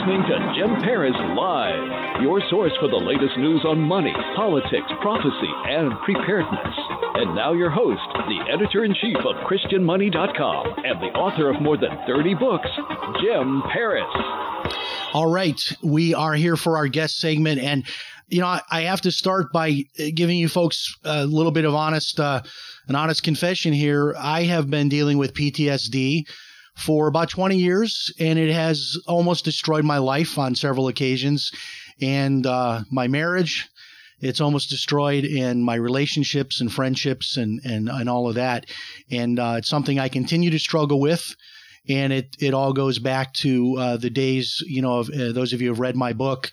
Listening to Jim Paris Live, your source for the latest news on money, politics, prophecy, and preparedness. And now your host, the editor in chief of ChristianMoney.com and the author of more than 30 books, Jim Paris. All right, we are here for our guest segment, and you know I, have to start by giving you folks a little bit of honest, uh, an honest confession here. I have been dealing with PTSD for about 20 years, and it has almost destroyed my life on several occasions, and uh, my marriage. It's almost destroyed in my relationships and friendships and and, and all of that, and uh, it's something I continue to struggle with and it it all goes back to uh, the days you know of uh, those of you who have read my book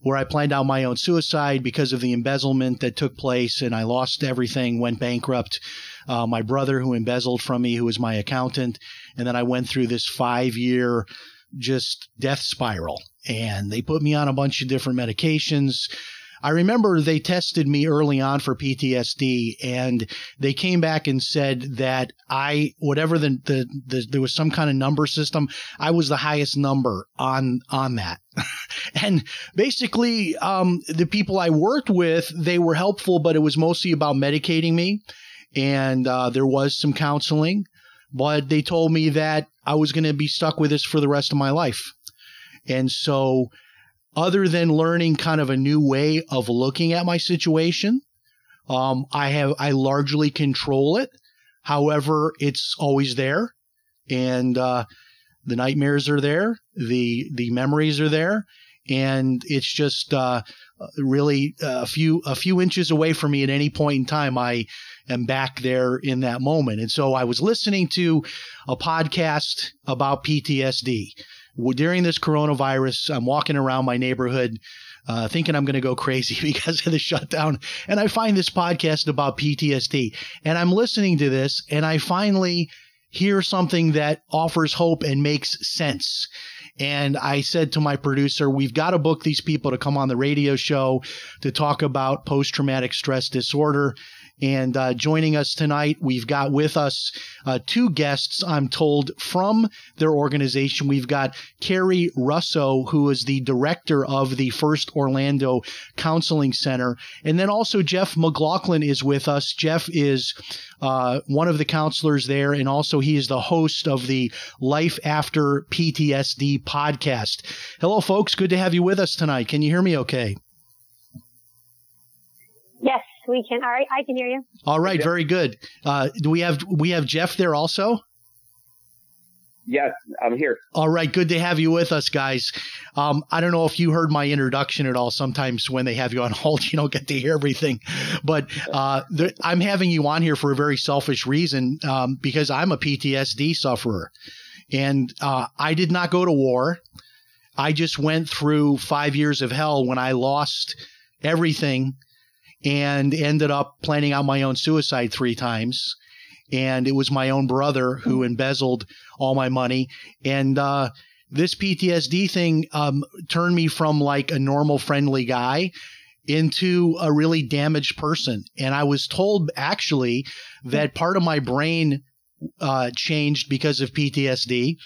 where I planned out my own suicide because of the embezzlement that took place and I lost everything went bankrupt uh, my brother who embezzled from me who was my accountant and then I went through this 5 year just death spiral and they put me on a bunch of different medications I remember they tested me early on for PTSD and they came back and said that I, whatever the, the, the there was some kind of number system, I was the highest number on, on that. and basically, um, the people I worked with, they were helpful, but it was mostly about medicating me. And, uh, there was some counseling, but they told me that I was going to be stuck with this for the rest of my life. And so, other than learning kind of a new way of looking at my situation, um, I have I largely control it. However, it's always there, and uh, the nightmares are there, the the memories are there, and it's just uh, really a few a few inches away from me at any point in time. I am back there in that moment, and so I was listening to a podcast about PTSD during this coronavirus, I'm walking around my neighborhood uh, thinking I'm going to go crazy because of the shutdown. And I find this podcast about PTSD. And I'm listening to this and I finally hear something that offers hope and makes sense. And I said to my producer, we've got to book these people to come on the radio show to talk about post traumatic stress disorder. And uh, joining us tonight, we've got with us uh, two guests, I'm told, from their organization. We've got Kari Russo, who is the director of the First Orlando Counseling Center. And then also Jeff McLaughlin is with us. Jeff is uh, one of the counselors there, and also he is the host of the Life After PTSD podcast. Hello, folks. Good to have you with us tonight. Can you hear me okay? Yes, we can. All right, I can hear you. All right, very good. Uh, do we have we have Jeff there also? Yes, I'm here. All right, good to have you with us, guys. Um, I don't know if you heard my introduction at all. Sometimes when they have you on hold, you don't get to hear everything. But uh, the, I'm having you on here for a very selfish reason um, because I'm a PTSD sufferer. And uh, I did not go to war. I just went through five years of hell when I lost everything and ended up planning out my own suicide three times and it was my own brother who embezzled all my money. And uh, this PTSD thing um, turned me from like a normal, friendly guy into a really damaged person. And I was told actually that part of my brain uh, changed because of PTSD,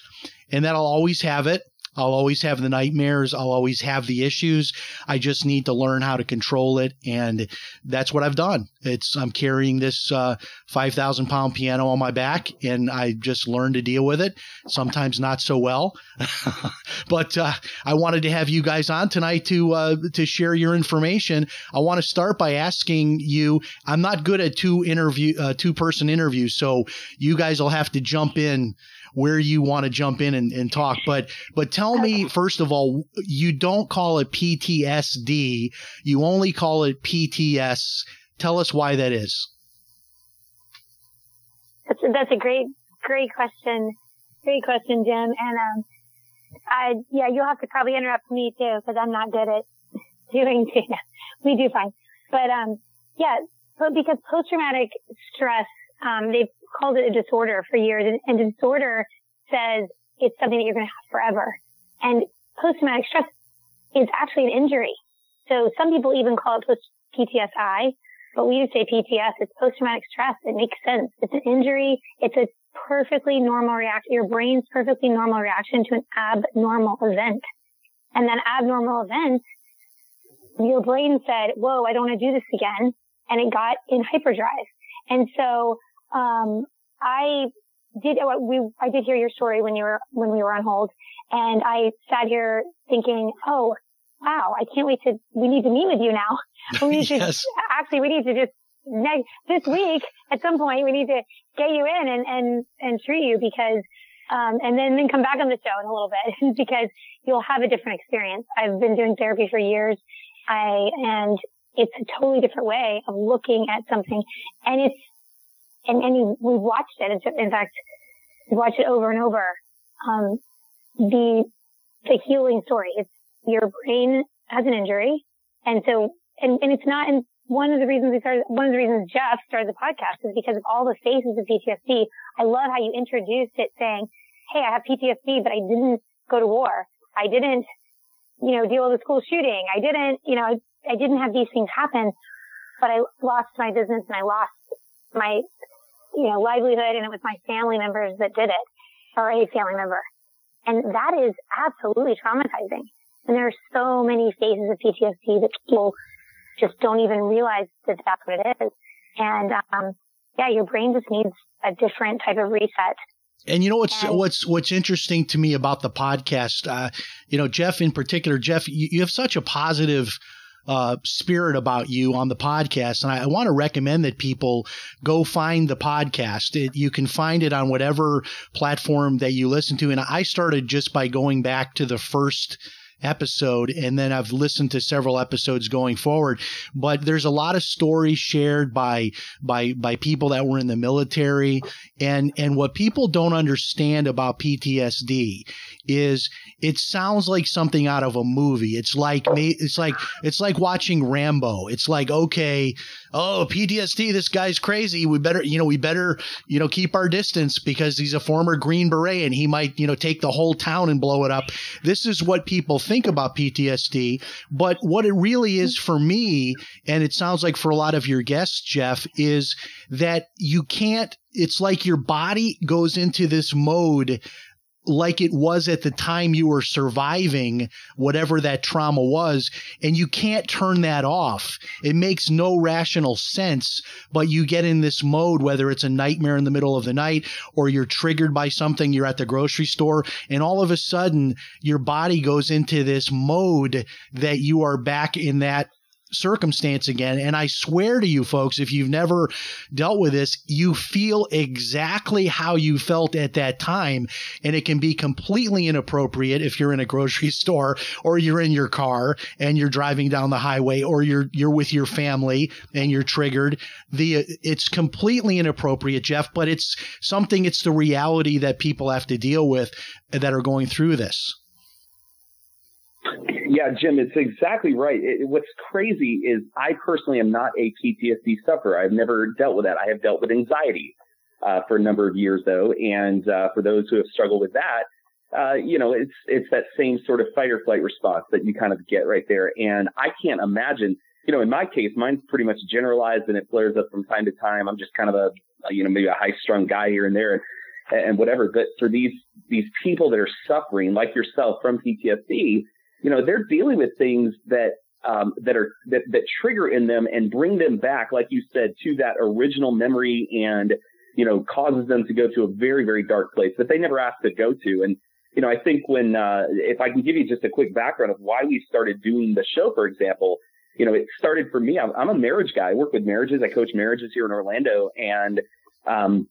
and that I'll always have it. I'll always have the nightmares. I'll always have the issues. I just need to learn how to control it. And that's what I've done. It's, I'm carrying this, uh, 5,000 pound piano on my back and I just learned to deal with it. Sometimes not so well. but, uh, I wanted to have you guys on tonight to, uh, to share your information. I want to start by asking you, I'm not good at two interview, uh, two person interviews. So you guys will have to jump in where you want to jump in and, and talk. But but tell me first of all, you don't call it PTSD. You only call it PTS. Tell us why that is. That's a, that's a great, great question. Great question, Jim. And, um, I, yeah, you'll have to probably interrupt me too, because I'm not good at doing, data. we do fine. But, um, yeah, but because post-traumatic stress, um, they've called it a disorder for years and, and disorder says it's something that you're going to have forever. And post-traumatic stress is actually an injury. So some people even call it post PTSI, but we just say PTS. It's post-traumatic stress. It makes sense. It's an injury. It's a perfectly normal reaction. Your brain's perfectly normal reaction to an abnormal event. And that abnormal event, your brain said, whoa, I don't want to do this again. And it got in hyperdrive. And so, um, I did, uh, we, I did hear your story when you were, when we were on hold and I sat here thinking, oh, wow, I can't wait to, we need to meet with you now. We need yes. to, actually, we need to just, next, this week at some point, we need to get you in and, and, and treat you because, um, and then, then come back on the show in a little bit because you'll have a different experience. I've been doing therapy for years. I, and it's a totally different way of looking at something. And it's, and, and we've watched it. In fact, we've watched it over and over. Um, the, the healing story. It's your brain has an injury. And so, and, and it's not, and one of the reasons we started, one of the reasons Jeff started the podcast is because of all the phases of PTSD. I love how you introduced it saying, Hey, I have PTSD, but I didn't go to war. I didn't, you know, deal with a school shooting. I didn't, you know, I, I didn't have these things happen, but I lost my business and I lost my, you know, livelihood and it was my family members that did it or a family member. And that is absolutely traumatizing. And there are so many phases of PTSD that people just don't even realize that that's what it is. And, um, yeah, your brain just needs a different type of reset. And you know what's and, what's what's interesting to me about the podcast, uh, you know, Jeff in particular, Jeff, you, you have such a positive uh, spirit about you on the podcast. And I, I want to recommend that people go find the podcast. It, you can find it on whatever platform that you listen to. And I started just by going back to the first episode and then I've listened to several episodes going forward. But there's a lot of stories shared by by by people that were in the military. And and what people don't understand about PTSD is it sounds like something out of a movie. It's like it's like it's like watching Rambo. It's like okay oh PTSD this guy's crazy. We better you know we better you know keep our distance because he's a former green beret and he might you know take the whole town and blow it up. This is what people think about PTSD, but what it really is for me, and it sounds like for a lot of your guests, Jeff, is that you can't, it's like your body goes into this mode like it was at the time you were surviving whatever that trauma was. And you can't turn that off. It makes no rational sense, but you get in this mode, whether it's a nightmare in the middle of the night or you're triggered by something, you're at the grocery store, and all of a sudden your body goes into this mode that you are back in that circumstance again. And I swear to you folks, if you've never dealt with this, you feel exactly how you felt at that time. And it can be completely inappropriate if you're in a grocery store or you're in your car and you're driving down the highway or you're, you're with your family and you're triggered. The, it's completely inappropriate, Jeff, but it's something, it's the reality that people have to deal with that are going through this. Yeah, Jim, it's exactly right. It, what's crazy is I personally am not a PTSD sufferer. I've never dealt with that. I have dealt with anxiety uh, for a number of years, though, and uh, for those who have struggled with that, uh, you know, it's it's that same sort of fight or flight response that you kind of get right there. And I can't imagine, you know, in my case, mine's pretty much generalized and it flares up from time to time. I'm just kind of a, you know, maybe a high strung guy here and there. And, and whatever. But for these these people that are suffering, like yourself, from PTSD, you know, they're dealing with things that um, that are that, that trigger in them and bring them back, like you said, to that original memory and you know causes them to go to a very very dark place that they never asked to go to. And you know, I think when uh, if I can give you just a quick background of why we started doing the show, for example, you know, it started for me. I'm, I'm a marriage guy. I work with marriages. I coach marriages here in Orlando, and um,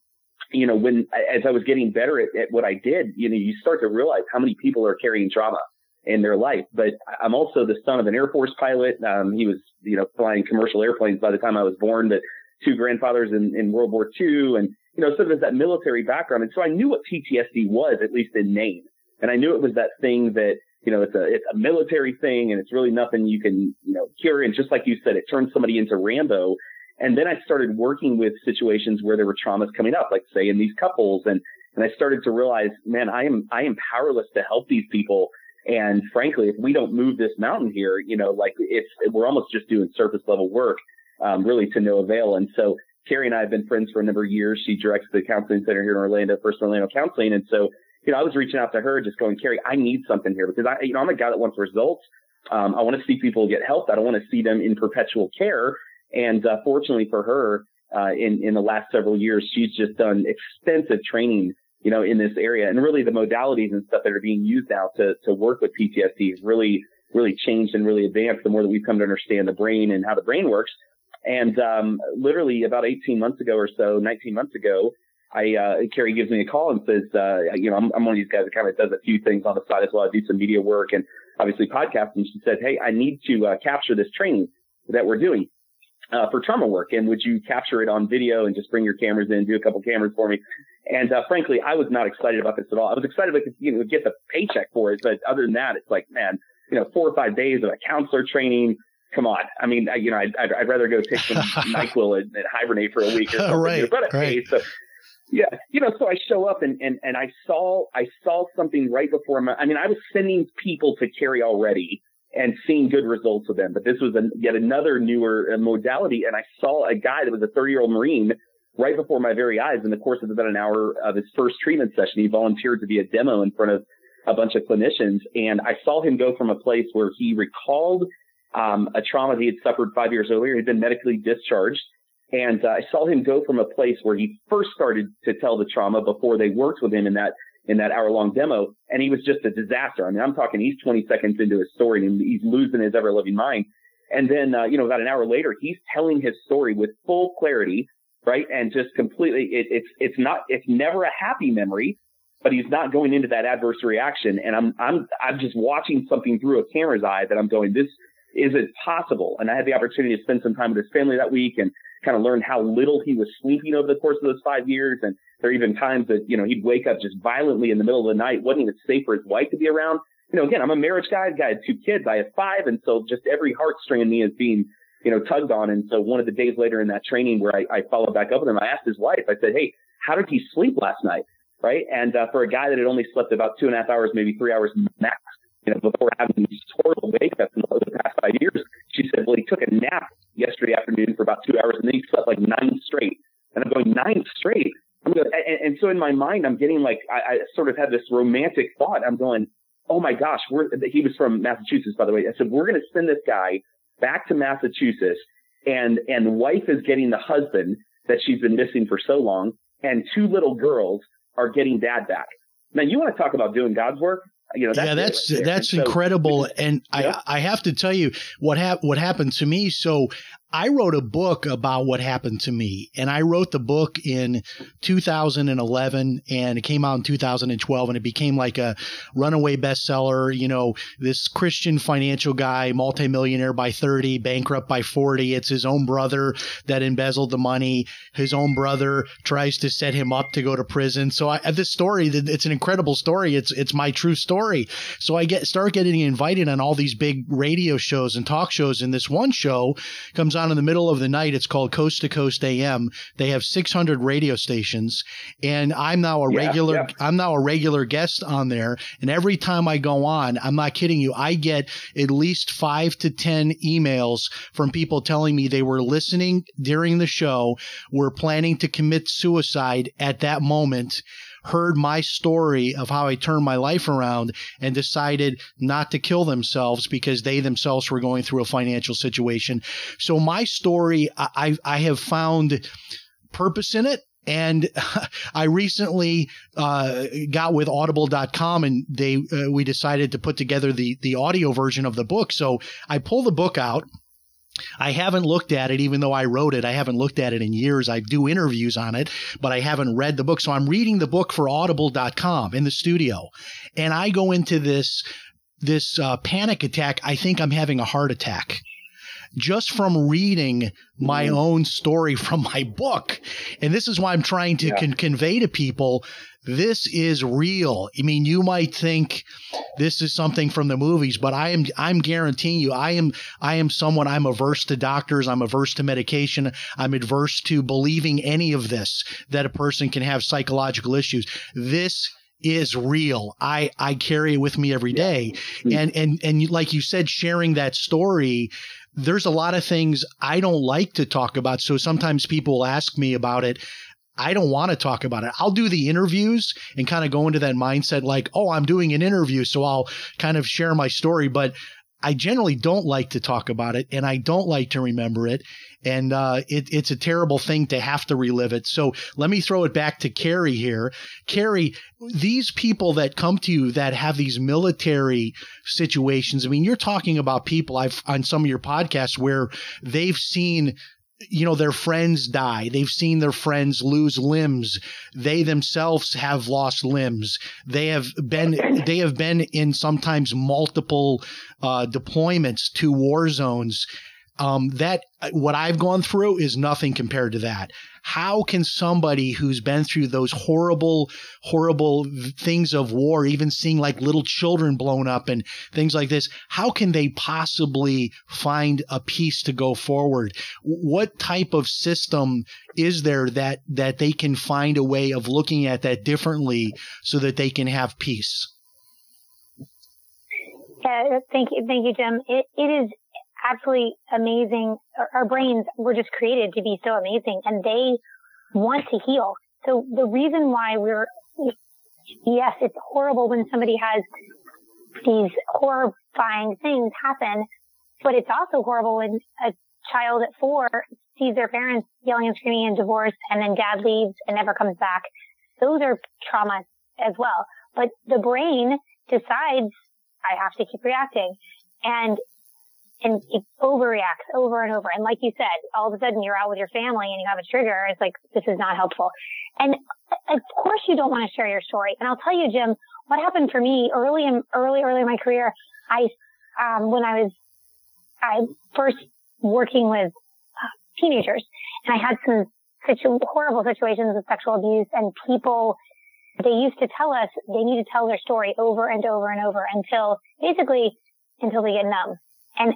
you know, when as I was getting better at, at what I did, you know, you start to realize how many people are carrying trauma in their life. But I'm also the son of an Air Force pilot. Um, he was, you know, flying commercial airplanes by the time I was born, but two grandfathers in, in World War II. And, you know, sort of that military background. And so I knew what PTSD was, at least in name. And I knew it was that thing that, you know, it's a, it's a military thing and it's really nothing you can, you know, cure. And just like you said, it turns somebody into Rambo. And then I started working with situations where there were traumas coming up, like say in these couples. And, and I started to realize, man, I am, I am powerless to help these people. And frankly, if we don't move this mountain here, you know, like it's, we're almost just doing surface level work, um, really to no avail. And so Kari and I have been friends for a number of years. She directs the counseling center here in Orlando, First Orlando Counseling. And so, you know, I was reaching out to her just going, Kari, I need something here because I, you know, I'm a guy that wants results. Um, I want to see people get help. I don't want to see them in perpetual care. And uh, fortunately for her, uh, in in the last several years, she's just done extensive training, you know, in this area, and really the modalities and stuff that are being used now to to work with PTSD has really really changed and really advanced. The more that we've come to understand the brain and how the brain works, and um, literally about 18 months ago or so, 19 months ago, I uh, Kari gives me a call and says, uh, you know, I'm, I'm one of these guys that kind of does a few things on the side as well. I do some media work and obviously podcasts. And she said, hey, I need to uh, capture this training that we're doing uh, for trauma work. And would you capture it on video and just bring your cameras in, do a couple cameras for me? And uh, frankly, I was not excited about this at all. I was excited to you know, get the paycheck for it. But other than that, it's like, man, you know, four or five days of a counselor training. Come on. I mean, I, you know, I'd, I'd, I'd rather go take some NyQuil and, and, hibernate for a week or something. right, but right. hey, so yeah, you know, so I show up and, and, and I saw, I saw something right before my, I mean, I was sending people to Kari already and seeing good results with them, but this was a, yet another newer uh, modality. And I saw a guy that was a 30 year old Marine right before my very eyes in the course of about an hour of his first treatment session. He volunteered to be a demo in front of a bunch of clinicians. And I saw him go from a place where he recalled um, a trauma he had suffered five years earlier. He'd been medically discharged. And uh, I saw him go from a place where he first started to tell the trauma before they worked with him in that in that hour long demo, and he was just a disaster. I mean, I'm talking he's 20 seconds into his story and he's losing his ever loving mind. And then, uh, you know, about an hour later, he's telling his story with full clarity, right? And just completely, it, it's it's not, it's never a happy memory, but he's not going into that adverse reaction. And I'm I'm I'm just watching something through a camera's eye that I'm going, this isn't possible. And I had the opportunity to spend some time with his family that week and kind of learn how little he was sleeping over the course of those five years. And there are even times that, you know, he'd wake up just violently in the middle of the night, wasn't even safe for his wife to be around. You know, again, I'm a marriage guy. I had two kids. I have five. And so just every heartstring in me is being, you know, tugged on. And so one of the days later in that training where I, I followed back up with him, I asked his wife, I said, Hey, how did he sleep last night? Right. And uh, for a guy that had only slept about two and a half hours, maybe three hours max, you know, before having these horrible wake ups in the past five years, she said, well, he took a nap yesterday afternoon for about two hours and then he slept like nine straight. And I'm going, nine straight? Going, and, and so in my mind, I'm getting like, I, I sort of had this romantic thought. I'm going, oh my gosh, we're, he was from Massachusetts, by the way. I said, we're going to send this guy back to Massachusetts and, and wife is getting the husband that she's been missing for so long and two little girls are getting dad back. Now you want to talk about doing God's work? You know, that's yeah, that's right that's And so- incredible, and Yeah. I I have to tell you what hap- what happened to me. So I wrote a book about what happened to me, and I wrote the book in 2011, and it came out in 2012, and it became like a runaway bestseller. You know, this Christian financial guy, multimillionaire by 30, bankrupt by 40. It's his own brother that embezzled the money. His own brother tries to set him up to go to prison. So I, this story, it's an incredible story. It's it's my true story. So I get start getting invited on all these big radio shows and talk shows. And this one show comes on in the middle of the night. It's called Coast to Coast AM. They have 600 radio stations, and I'm now a Yeah, regular. yeah. I'm now a regular guest on there. And every time I go on, I'm not kidding you, I get at least five to ten emails from people telling me they were listening during the show, were planning to commit suicide at that moment heard my story of how I turned my life around and decided not to kill themselves because they themselves were going through a financial situation. So my story, I, I have found purpose in it. And I recently uh, got with audible.com and they uh, we decided to put together the the audio version of the book. So I pull the book out. I haven't looked at it, even though I wrote it. I haven't looked at it in years. I do interviews on it, but I haven't read the book. So I'm reading the book for audible.com in the studio. And I go into this, this uh, panic attack. I think I'm having a heart attack. Just from reading my Mm-hmm. own story from my book. And this is why I'm trying to Yeah. con- convey to people this is real. I mean, you might think this is something from the movies, but I am I'm guaranteeing you I am I am someone I'm averse to doctors, I'm averse to medication, I'm averse to believing any of this that a person can have psychological issues. This is real. I I carry it with me every day. And and and like you said sharing that story there's a lot of things I don't like to talk about. So sometimes people ask me about it. I don't want to talk about it. I'll do the interviews and kind of go into that mindset like, oh, I'm doing an interview. So I'll kind of share my story. But I generally don't like to talk about it and I don't like to remember it. And uh, it, it's a terrible thing to have to relive it. So let me throw it back to Kari here. Kari, these people that come to you that have these military situations, I mean, you're talking about people I've on some of your podcasts where they've seen you know their friends die they've seen their friends lose limbs they themselves have lost limbs they have been they have been in sometimes multiple uh, deployments to war zones um, that what I've gone through is nothing compared to that. How can somebody who's been through those horrible, horrible things of war, even seeing like little children blown up and things like this, how can they possibly find a peace to go forward? What type of system is there that that they can find a way of looking at that differently so that they can have peace? Uh, thank you, thank you, Jim. It, it is absolutely amazing. Our, our brains were just created to be so amazing, and they want to heal. So the reason why we're yes, it's horrible when somebody has these horrifying things happen, but it's also horrible when a child at four sees their parents yelling and screaming and divorce, and then dad leaves and never comes back. Those are traumas as well. But the brain decides I have to keep reacting. And, and it overreacts over and over. And like you said, all of a sudden you're out with your family and you have a trigger. It's like, this is not helpful. And of course you don't want to share your story. And I'll tell you, Jim, what happened for me early in, early, early in my career, I, um, when I was, I first working with uh, teenagers and I had some horrible situations of sexual abuse and people they used to tell us they need to tell their story over and over and over until basically until they get numb. And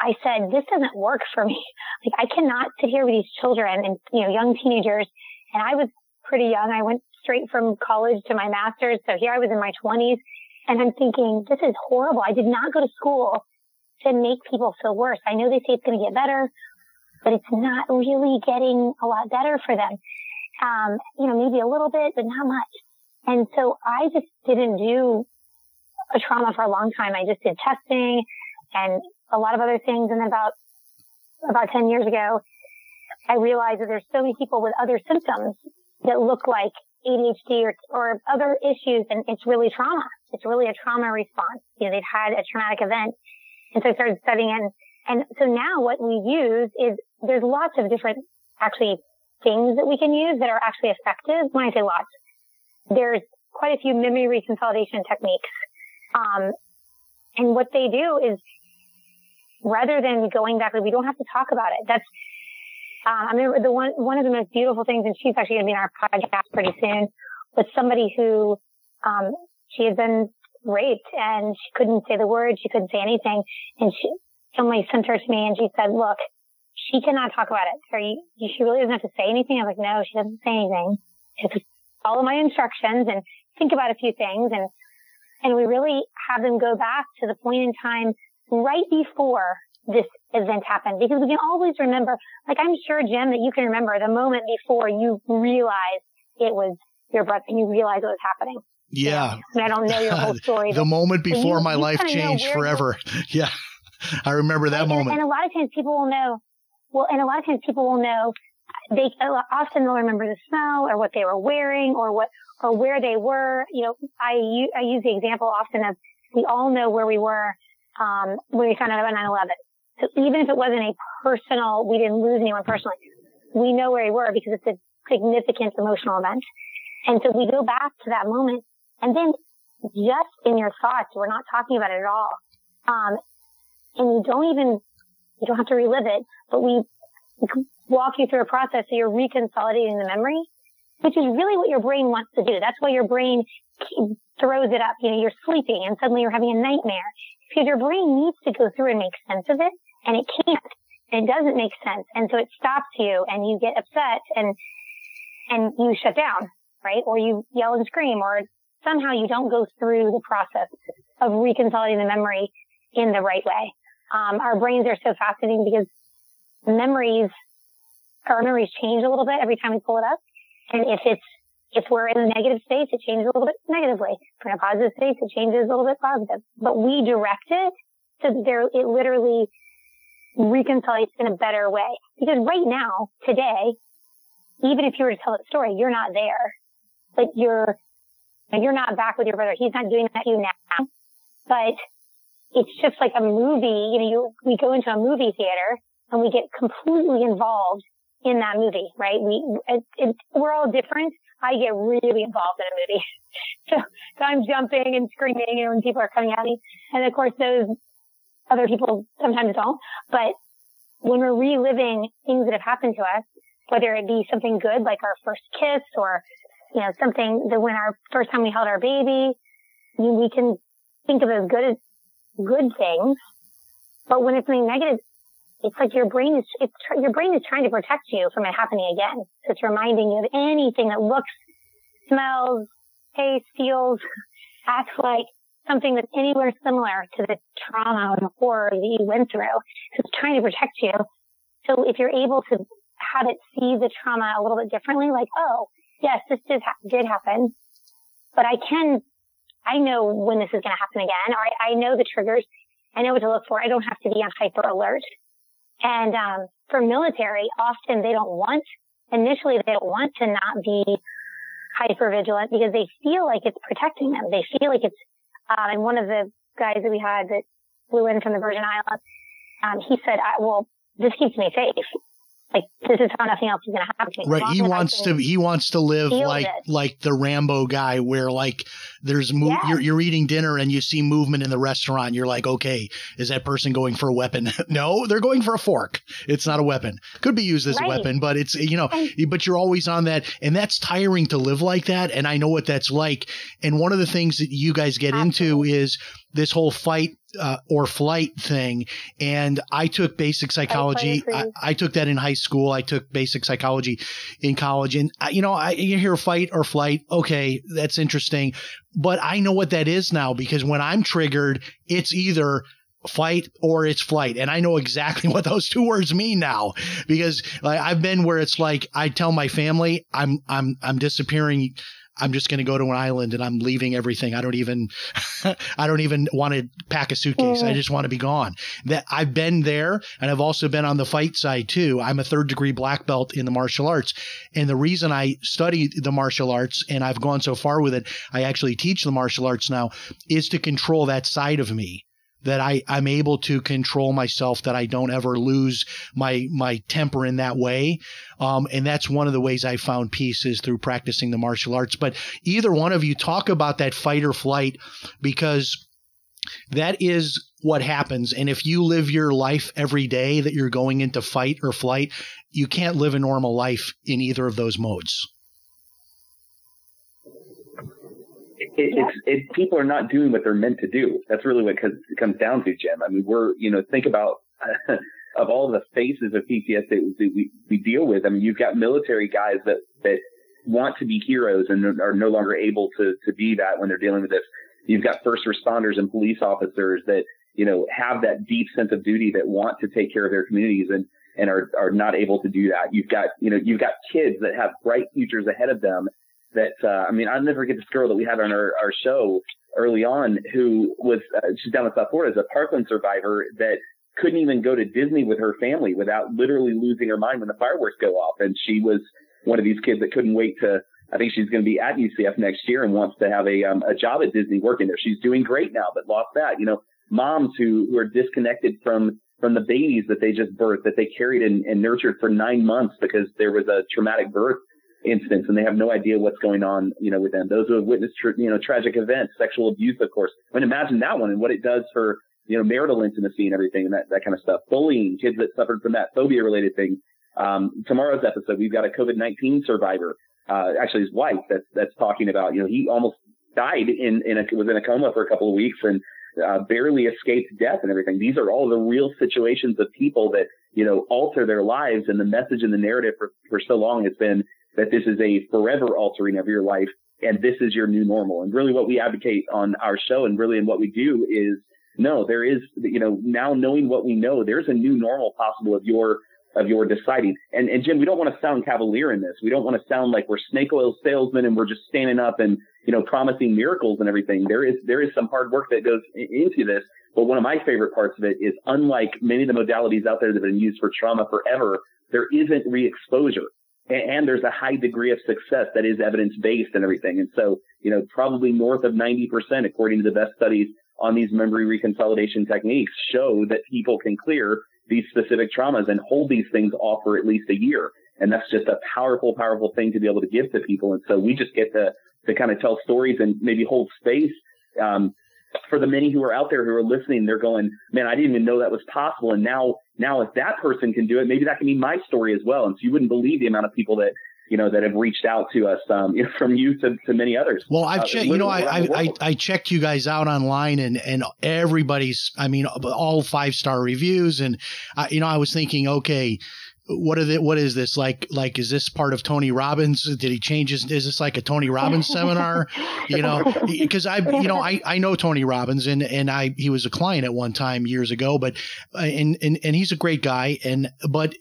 I said, this doesn't work for me. Like I cannot sit here with these children and, you know, young teenagers. And I was pretty young. I went straight from college to my master's. So here I was in my twenties and I'm thinking, this is horrible. I did not go to school to make people feel worse. I know they say it's going to get better, but it's not really getting a lot better for them. Um, you know, maybe a little bit, but not much. And so I just didn't do a trauma for a long time. I just did testing and a lot of other things. And about, about 10 years ago, I realized that there's so many people with other symptoms that look like ADHD or, or other issues. And it's really trauma. It's really a trauma response. You know, they've had a traumatic event. And so I started studying and, and so now what we use is there's lots of different actually things that we can use that are actually effective. When I say lots, there's quite a few memory reconsolidation techniques. Um, and what they do is rather than going back, like, we don't have to talk about it. That's, um, I remember the one, one of the most beautiful things, and she's actually going to be in our podcast pretty soon, was somebody who, um, she had been raped and she couldn't say the word. She couldn't say anything. And she, somebody sent her to me and she said, look, she cannot talk about it. Are you, she really doesn't have to say anything. I was like, no, she doesn't say anything. Just follow my instructions and think about a few things. And, and we really have them go back to the point in time right before this event happened because we can always remember, like I'm sure, Jim, that you can remember the moment before you realized it was your brother and you realized it was happening. Yeah. And I don't know your whole story. the moment but you- before my you life changed forever. Yeah. I remember that and, moment. And a lot of times people will know, well, and a lot of times people will know, they often they'll remember the smell or what they were wearing or what, or where they were. You know, I, I use the example often of we all know where we were, um, when we found out about 9-11. So even if it wasn't a personal, we didn't lose anyone personally, we know where we were because it's a significant emotional event. And so we go back to that moment and then just in your thoughts, we're not talking about it at all. Um, and you don't even You don't have to relive it, but we walk you through a process so you're reconsolidating the memory, which is really what your brain wants to do. That's why your brain throws it up. You know, you're sleeping and suddenly you're having a nightmare because your brain needs to go through and make sense of it and it can't. And it doesn't make sense. And so it stops you and you get upset and, and you shut down, right? Or you yell and scream or somehow you don't go through the process of reconsolidating the memory in the right way. Um, our brains are so fascinating because memories, our memories change a little bit every time we pull it up. And if it's, if we're in a negative state, it changes a little bit negatively. If we're in a positive state, it changes a little bit positive. But we direct it so that there, it literally reconciles in a better way. Because right now, today, even if you were to tell that story, you're not there. But you're, you're not back with your brother. He's not doing that to you now. But it's just like a movie. You know, you, we go into a movie theater and we get completely involved in that movie, right? We, it, it, we're all different. I get really involved in a movie. so, so I'm jumping and screaming, and when people are coming at me. And of course, those other people sometimes don't. But when we're reliving things that have happened to us, whether it be something good like our first kiss or, you know, something that when our first time we held our baby, we can think of as good good things. But when it's something negative, it's like your brain is, it's, your brain is trying to protect you from it happening again. So it's reminding you of anything that looks, smells, tastes, feels, acts like something that's anywhere similar to the trauma or the horror that you went through. So it's trying to protect you. So if you're able to have it see the trauma a little bit differently, like, oh, yes, this did, ha- did happen, but I can, I know when this is going to happen again, or I, I know the triggers. I know what to look for. I don't have to be on hyper alert. And um, for military, often they don't want, initially they don't want to not be hyper vigilant because they feel like it's protecting them. They feel like it's, um, and one of the guys that we had that flew in from the Virgin Islands, um, he said, well, this keeps me safe like this is how nothing else is going to happen to me. Right. He wants to he wants to live like it. like the Rambo guy where like there's mo- you're you're eating dinner and you see movement in the restaurant. You're like, okay, is that person going for a weapon? no, they're going for a fork. It's not a weapon. Could be used as right. a weapon, but it's you know, and, but you're always on that, and that's tiring to live like that. And I know what that's like. And one of the things that you guys get absolutely. into is this whole fight uh, or flight thing. And I took basic psychology. I, I, took that in high school. I took basic psychology in college. And, I, you know, I, you hear fight or flight. Okay, that's interesting. But I know what that is now because when I'm triggered, it's either fight or it's flight. And I know exactly what those two words mean now because like, I've been where it's like I tell my family I'm I'm I'm disappearing I'm just going to go to an island and I'm leaving everything. I don't even, I don't even want to pack a suitcase. I mm. just want to be gone. That I've been there and I've also been on the fight side too. I'm a third degree black belt in the martial arts. And the reason I study the martial arts and I've gone so far with it, I actually teach the martial arts now is to control that side of me that I, I'm able to control myself, that I don't ever lose my, my temper in that way. Um, and that's one of the ways I found peace is through practicing the martial arts. But either one of you talk about that fight or flight because that is what happens. And if you live your life every day that you're going into fight or flight, you can't live a normal life in either of those modes. It, yeah. it's it, people are not doing what they're meant to do. That's really what it comes down to, Jim. I mean, we're you know think about of all the faces of PTSD that we, we deal with. I mean, you've got military guys that that want to be heroes and are no longer able to to be that when they're dealing with this. You've got first responders and police officers that you know have that deep sense of duty that want to take care of their communities and and are are not able to do that. You've got you know you've got kids that have bright futures ahead of them that uh, I mean, I'll never forget this girl that we had on our, our show early on who was uh, she's down in South Florida as a Parkland survivor that couldn't even go to Disney with her family without literally losing her mind when the fireworks go off. And she was one of these kids that couldn't wait to. I think she's going to be at UCF next year and wants to have a um, a job at Disney working there. She's doing great now, but lost that. You know, moms who who are disconnected from from the babies that they just birthed that they carried and, and nurtured for nine months because there was a traumatic birth instance and they have no idea what's going on, you know, with them. Those who have witnessed, you know, tragic events, sexual abuse, of course. I mean, imagine that one and what it does for you know, marital intimacy and everything and that, that kind of stuff. Bullying, kids that suffered from that phobia related thing. Um, tomorrow's episode, we've got a COVID-19 survivor, uh, actually his wife that's, that's talking about, you know, he almost died in, in a, was in a coma for a couple of weeks and, uh, barely escaped death and everything. These are all the real situations of people that, you know, alter their lives. And the message and the narrative for, for so long has been that this is a forever altering of your life and this is your new normal. And really what we advocate on our show and really in what we do is no, there is, you know, now knowing what we know, there's a new normal possible of your of your deciding. And, and Jim, we don't want to sound cavalier in this. We don't want to sound like we're snake oil salesmen and we're just standing up and, you know, promising miracles and everything. There is, there is some hard work that goes into this. But one of my favorite parts of it is unlike many of the modalities out there that have been used for trauma forever, there isn't re-exposure. And, there's a high degree of success that is evidence based and everything. And so, you know, probably north of 90%, according to the best studies on these memory reconsolidation techniques show that people can clear these specific traumas and hold these things off for at least a year. And that's just a powerful, powerful thing to be able to give to people. And so we just get to, to kind of tell stories and maybe hold space. Um, for the many who are out there who are listening, they're going, man, I didn't even know that was possible. And now, now if that person can do it, maybe that can be my story as well. And so you wouldn't believe the amount of people that you know, that have reached out to us, um, you know, from you to, to many others. Well, I've uh, checked, you know, I, I, I, I, checked you guys out online and, and everybody's, I mean, all five star reviews. And, uh, you know, I was thinking, okay, what are the, what is this? Like like is this part of Tony Robbins? Did he change his is this like a Tony Robbins seminar? You know because I you know I, I know Tony Robbins and and I he was a client at one time years ago but uh, and and and he's a great guy and but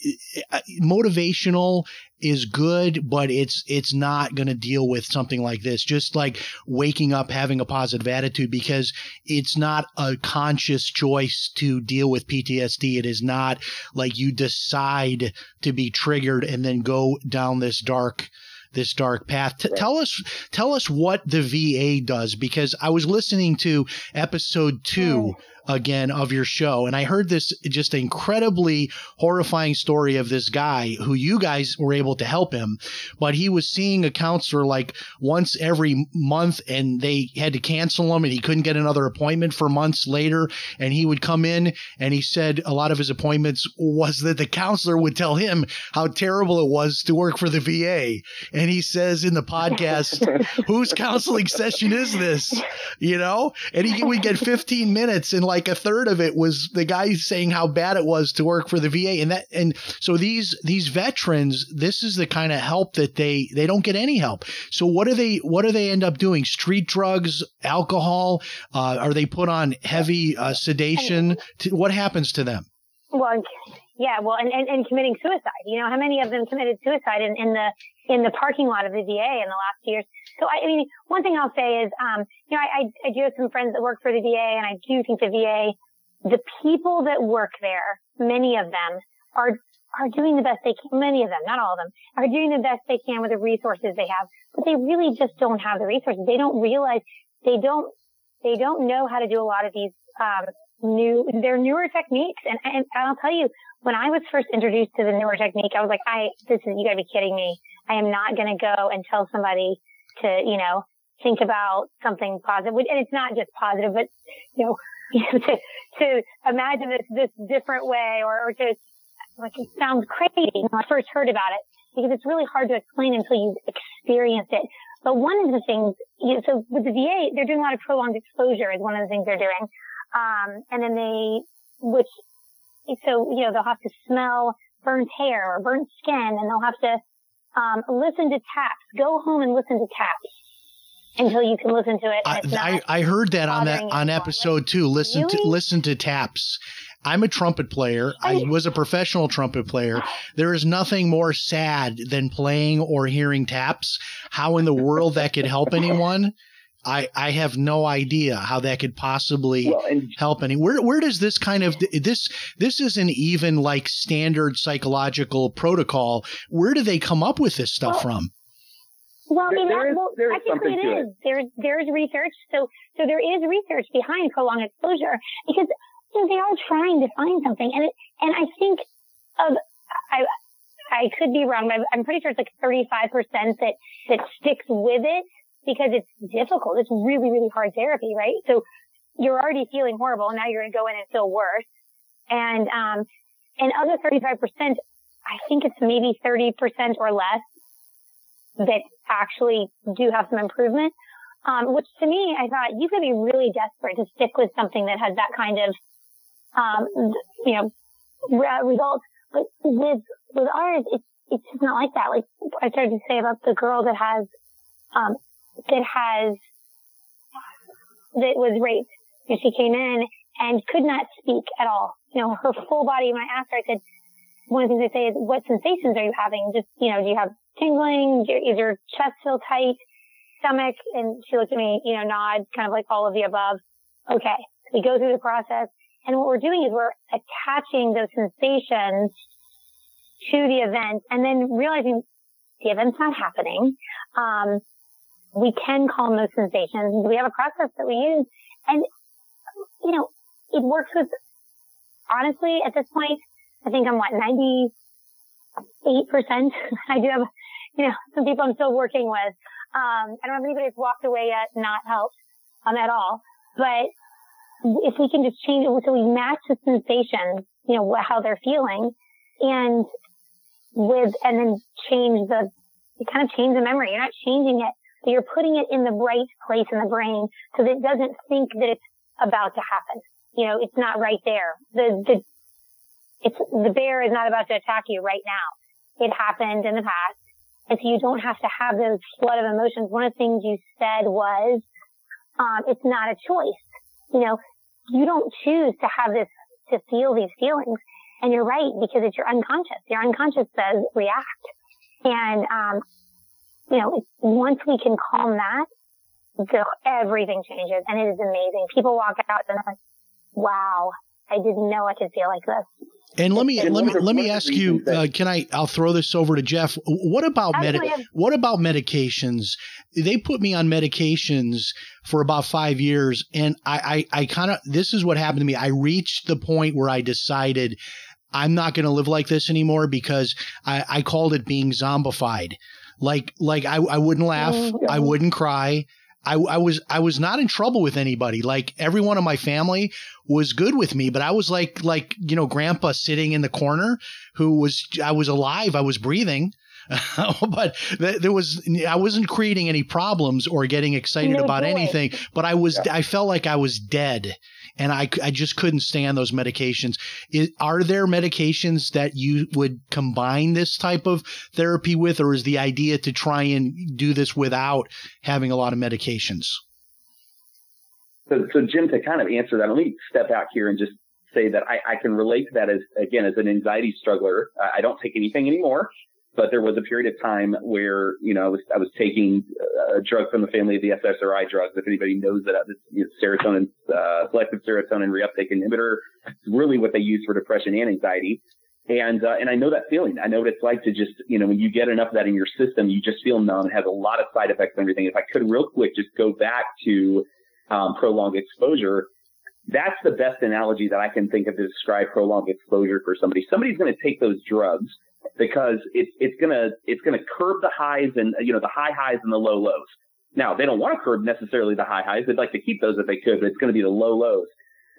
uh, motivational is good, but it's it's not going to deal with something like this. Just like waking up having a positive attitude because it's not a conscious choice to deal with PTSD. It is not like you decide to be triggered and then go down this dark this dark path. T- Tell us, tell us what the VA does because I was listening to episode two again of your show. And I heard this just incredibly horrifying story of this guy who you guys were able to help him, but he was seeing a counselor like once every month and they had to cancel him and he couldn't get another appointment for months later. And he would come in and he said a lot of his appointments was that the counselor would tell him how terrible it was to work for the VA. And he says in the podcast, whose counseling session is this? You know, and he would get 15 minutes and like a third of it was the guy saying how bad it was to work for the VA, and that and so these these veterans, this is the kind of help that they they don't get any help. So what do they what do they end up doing? Street drugs, alcohol? Uh, are they put on heavy uh, sedation? what happens to them? Well, yeah, well, and, and, and committing suicide. You know, how many of them committed suicide in, in the in the parking lot of the VA in the last years? So I, I mean, one thing I'll say is, um, you know, I, I, I do have some friends that work for the VA, and I do think the VA, the people that work there, many of them are are doing the best they can. Many of them, not all of them, are doing the best they can with the resources they have, but they really just don't have the resources. They don't realize they don't they don't know how to do a lot of these um, new they're newer techniques. And, and I'll tell you, when I was first introduced to the newer technique, I was like, I this is you got to be kidding me. I am not going to go and tell somebody to, you know, think about something positive. And it's not just positive, but, you know, to, to imagine this, this different way or, or to, like, it sounds crazy when I first heard about it because it's really hard to explain until you experience it. But one of the things, you know, so with the VA, they're doing a lot of prolonged exposure is one of the things they're doing. Um, and then they, which, so, you know, they'll have to smell burnt hair or burnt skin and they'll have to um, listen to taps. Go home and listen to taps until you can listen to it. I, I, I, heard that on that on episode two. Listen really? to listen to taps. I'm a trumpet player. I, I was a professional trumpet player. There is nothing more sad than playing or hearing taps. How in the world that could help anyone? I, I have no idea how that could possibly well, and, help any. Where where does this kind of this this isn't even like standard psychological protocol. Where do they come up with this stuff well, from? Well, I mean, there, well, there is actually it is. It. There's there's research. So so there is research behind prolonged exposure because you know, they are trying to find something, and it, and I think of I I could be wrong, but I'm pretty sure it's like 35 percent that that sticks with it because it's difficult. It's really, really hard therapy, right? So you're already feeling horrible. Now you're going to go in and feel worse. And, um, and other 35%, I think it's maybe 30% or less that actually do have some improvement. Um, which to me, I thought you could be really desperate to stick with something that has that kind of, um, you know, re- results. But with, with ours, it's, it's just not like that. Like I started to say about the girl that has, um, that has, that was raped. And she came in and could not speak at all. You know, her full body, when I asked her, I said, one of the things I say is, what sensations are you having? Just, you know, do you have tingling? Is your chest feel tight? Stomach? And she looked at me, you know, nod, kind of like all of the above. Okay. We go through the process. And what we're doing is we're attaching those sensations to the event and then realizing the event's not happening. Um, we can calm those sensations. We have a process that we use and, you know, it works with, honestly, at this point, I think I'm what, 98%. I do have, you know, some people I'm still working with. Um, I don't have anybody that's walked away yet, not helped, um, at all. But if we can just change it, so we match the sensations, you know, how they're feeling and with, and then change the, kind of change the memory. You're not changing it, but you're putting it in the right place in the brain so that it doesn't think that it's about to happen. You know, it's not right there. The, the, it's, the bear is not about to attack you right now. It happened in the past. And so you don't have to have those flood of emotions. One of the things you said was, um, it's not a choice. You know, you don't choose to have this, to feel these feelings. And you're right, because it's your unconscious. Your unconscious says react. And, um, you know, once we can calm that, the, everything changes and it is amazing. People walk out and they're like, wow, I didn't know I could feel like this. And let me And let me let me one of the ask you. Uh, can I? I'll throw this over to Jeff. What about med- What about medications? They put me on medications for about five years, and I I, I kind of this is what happened to me. I reached the point where I decided I'm not going to live like this anymore because I, I called it being zombified. Like like I, I wouldn't laugh, Mm, I wouldn't cry. I, I was I was not in trouble with anybody. Like everyone in my family was good with me, but I was like like you know grandpa sitting in the corner who was I was alive, I was breathing. but th- there was I wasn't creating any problems or getting excited No about anything, but I was I felt like I was dead and I, I just couldn't stand those medications. Is, are there medications that you would combine this type of therapy with, or is the idea to try and do this without having a lot of medications? So, so Jim, to kind of answer that, let me step back here and just say that I, I can relate to that as, again, as an anxiety struggler. I, I don't take anything anymore, but there was a period of time where, you know, I was, I was taking a drug from the family of the SSRI drugs. If anybody knows that, you know, serotonin, uh, selective serotonin reuptake inhibitor. It's really what they use for depression and anxiety. And, uh, and I know that feeling. I know what it's like to just, you know, when you get enough of that in your system, you just feel numb. It has a lot of side effects and everything. If I could real quick just go back to, um, prolonged exposure, that's the best analogy that I can think of to describe prolonged exposure for somebody. Somebody's going to take those drugs because it's it's gonna it's gonna curb the highs and you know the high highs and the low lows. Now they don't want to curb necessarily the high highs; they'd like to keep those if they could, but it's going to be the low lows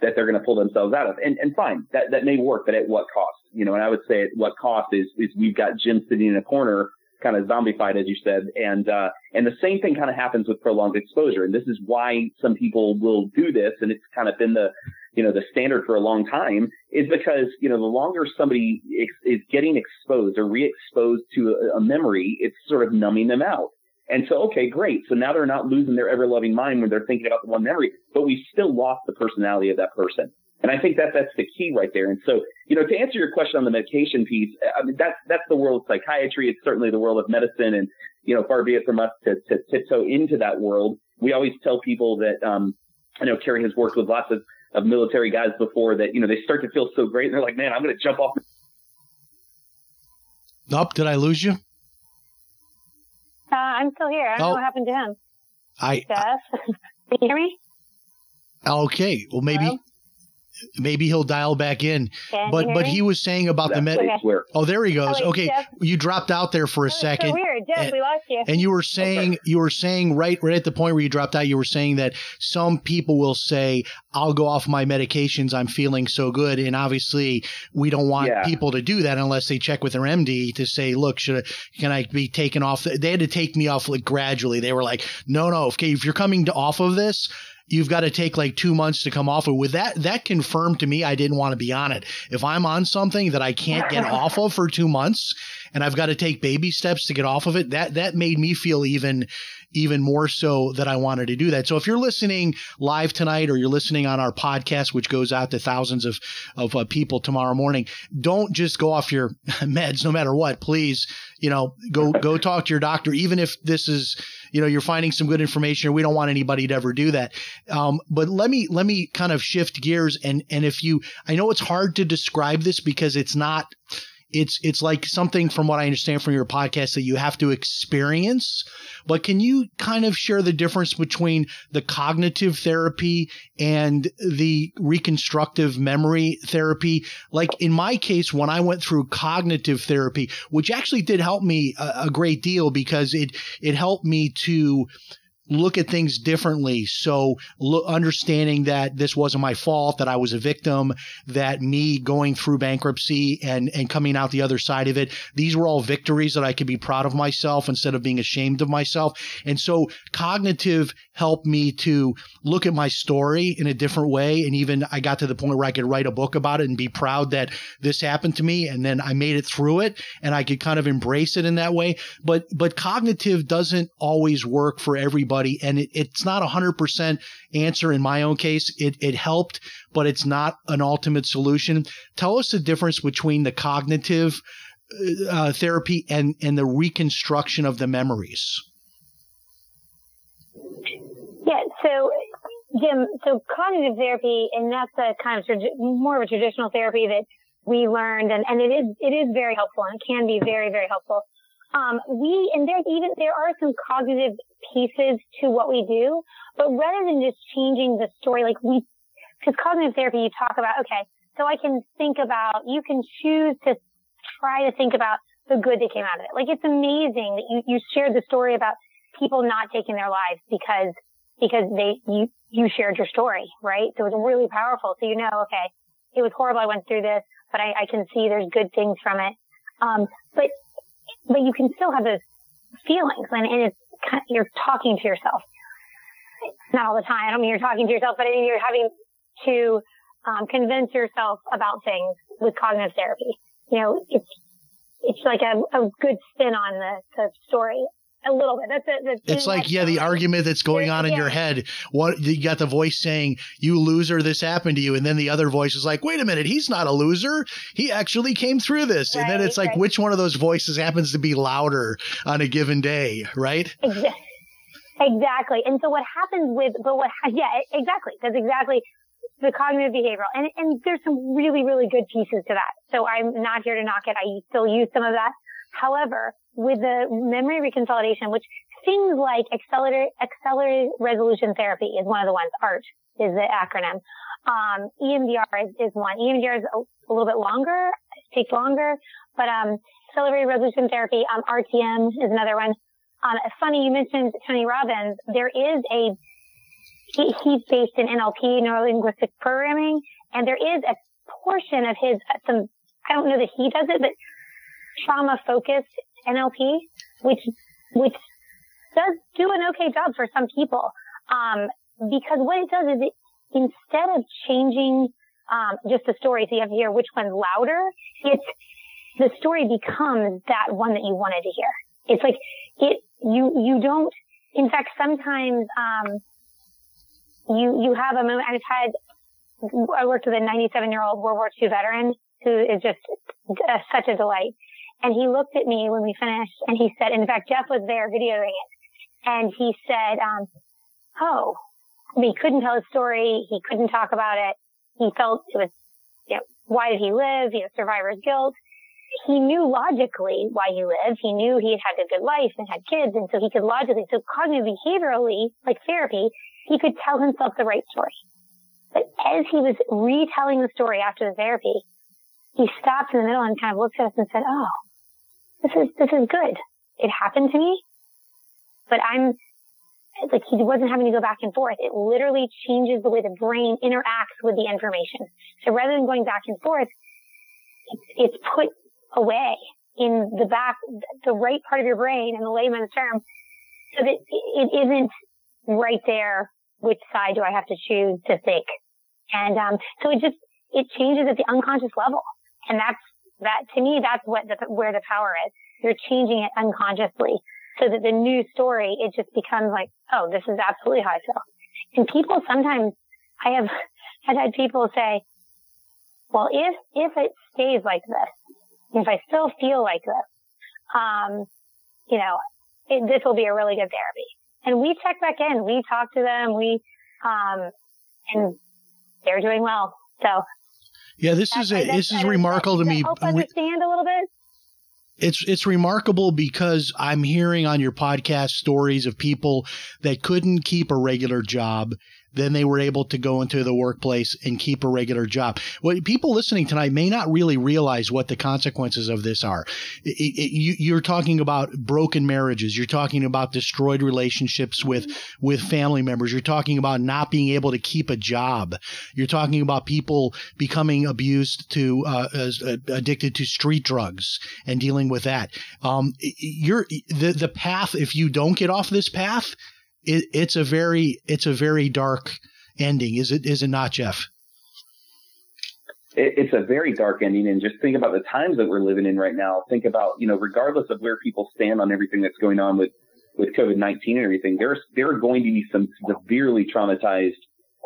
that they're going to pull themselves out of. And and fine, that that may work, but at what cost? You know, and I would say at what cost is is we've got Jim sitting in a corner, kind of zombified, as you said, and uh, and the same thing kind of happens with prolonged exposure. And this is why some people will do this, and it's kind of been the you know, the standard for a long time is because, you know, the longer somebody is getting exposed or re-exposed to a, a memory, it's sort of numbing them out. And so, okay, great. So now they're not losing their ever loving mind when they're thinking about the one memory, but we still lost the personality of that person. And I think that that's the key right there. And so, you know, to answer your question on the medication piece, I mean, that's, that's the world of psychiatry. It's certainly the world of medicine. And, you know, far be it from us to, to tiptoe into that world. We always tell people that, um, I know Kari has worked with lots of, of military guys before that, you know, they start to feel so great and they're like, man, I'm going to jump off. Up, did I lose you? Uh, I'm still here. I don't Oh. know what happened to him. I Jeff, can you hear me? okay. Well, maybe Hello? Maybe he'll dial back in. Can But but me? he was saying about the med. Okay. where Oh, there he goes. Oh, wait, okay, Jeff? you dropped out there for a Oh, second. So weird, Jeff. And- we lost you. And you were saying you were saying right right at the point where you dropped out, you were saying that some people will say, "I'll go off my medications. I'm feeling so good." And obviously, we don't want Yeah. people to do that unless they check with their MD to say, "Look, should I, can I be taken off?" They had to take me off like gradually. They were like, "No, no. Okay, if you're coming to, off of this." You've got to take like two months to come off it. With that, that confirmed to me I didn't want to be on it. If I'm on something that I can't get off of for two months, and I've got to take baby steps to get off of it, that that made me feel even even more so that I wanted to do that. So if you're listening live tonight or you're listening on our podcast, which goes out to thousands of of uh, people tomorrow morning, don't just go off your meds, no matter what. Please, you know, go go talk to your doctor, even if this is you know you're finding some good information. We don't want anybody to ever do that. Um, but let me let me kind of shift gears and and if you, I know it's hard to describe this because it's not it's it's like something from what I understand from your podcast that you have to experience. But can you kind of share the difference between the cognitive therapy and the reconstructive memory therapy? Like in my case, when I went through cognitive therapy, which actually did help me a, a great deal because it it helped me to look at things differently. So, lo- understanding that this wasn't my fault, that I was a victim, that me going through bankruptcy and and coming out the other side of it, these were all victories that I could be proud of myself instead of being ashamed of myself. And so, cognitive helped me to look at my story in a different way. And even I got to the point where I could write a book about it and be proud that this happened to me, and then I made it through it, and I could kind of embrace it in that way. But but cognitive doesn't always work for everybody and it, it's not a hundred percent answer in my own case. It it helped, but it's not an ultimate solution. Tell us the difference between the cognitive uh, therapy and and the reconstruction of the memories. Yeah, so Jim, so cognitive therapy, and that's a kind of tradi- more of a traditional therapy that we learned, and, and it is it is very helpful, and it can be very very helpful. Um, we and there even there are some cognitive pieces to what we do, but rather than just changing the story, like we, because cognitive therapy, you talk about okay, so I can think about, you can choose to try to think about the good that came out of it. Like it's amazing that you you shared the story about people not taking their lives because because they you you shared your story, right? So it was really powerful. So you know, okay, it was horrible. I went through this, but I, I can see there's good things from it. Um, but but you can still have those feelings, and, and it's kind you're talking to yourself. Not all the time. I don't mean you're talking to yourself, but I mean you're having to um, convince yourself about things with cognitive therapy. You know, it's it's like a, a good spin on the, the story a little bit. That's it. that's It's like yeah, the argument that's going on in your head. What you got the voice saying, "You loser, this happened to you," and then the other voice is like, "Wait a minute, he's not a loser. He actually came through this." and then it's like, right. which one of those voices happens to be louder on a given day, right? Exa- Exactly. And so what happens with, but what, yeah, exactly. That's exactly the cognitive behavioral. And, and there's some really, really good pieces to that. So I'm not here to knock it. I still use some of that. However, with the memory reconsolidation, which things like accelerated, accelerated resolution therapy is one of the ones. ART is the acronym. Um, EMDR is, is one. EMDR is a, a little bit longer, takes longer, but, um, accelerated resolution therapy, um, RTM is another one. Um, funny you mentioned Tony Robbins. There is a he, he's based in NLP, neuro linguistic programming, and there is a portion of his some I don't know that he does it, but trauma focused NLP, which which does do an okay job for some people. Um, because what it does is it instead of changing um, just the story, so you have to hear which one's louder, it's the story becomes that one that you wanted to hear. It's like it you you don't. In fact, sometimes um, you you have a moment. I've had I worked with a 97 year old World War II veteran who is just uh, such a delight. And he looked at me when we finished, and he said, in fact, Jeff was there videoing it, and he said, um, "Oh, he couldn't tell his story. He couldn't talk about it. He felt it was, you know, why did he live? You know, survivor's guilt." he knew logically why he lived. He knew he had had a good life and had kids. And so he could logically, so cognitive behaviorally, like therapy, he could tell himself the right story. But as he was retelling the story after the therapy, he stopped in the middle and kind of looked at us and said, "Oh, this is this is good. It happened to me, but I'm like he wasn't having to go back and forth. It literally changes the way the brain interacts with the information. So rather than going back and forth, it's, put away in the back, the right part of your brain in the layman's term, so that it isn't right there. Which side do I have to choose to think? And um, so it just it changes at the unconscious level, and that's that to me. That's what the, where the power is. You're changing it unconsciously so that the new story, it just becomes like, oh, this is absolutely how I feel. And people sometimes, I have had people say, well, if, if it stays like this, if I still feel like this, um, you know, it, this will be a really good therapy. And we check back in, we talk to them, we, um, and they're doing well. So. Yeah, this is a, this is remarkable to me. Help uh, understand a little bit it's it's remarkable because I'm hearing on your podcast stories of people that couldn't keep a regular job then they were able to go into the workplace and keep a regular job. What people listening tonight may not really realize what the consequences of this are. It, it, you, you're talking about broken marriages. You're talking about destroyed relationships with with family members. You're talking about not being able to keep a job. You're talking about people becoming abused to uh, uh, addicted to street drugs and dealing with that. Um, you're the the path. If you don't get off this path, it, it's a very it's a very dark ending. Is it is it not, Jeff? It, it's a very dark ending, and just think about the times that we're living in right now. Think about you know, regardless of where people stand on everything that's going on with with COVID nineteen and everything, there's there are going to be some severely traumatized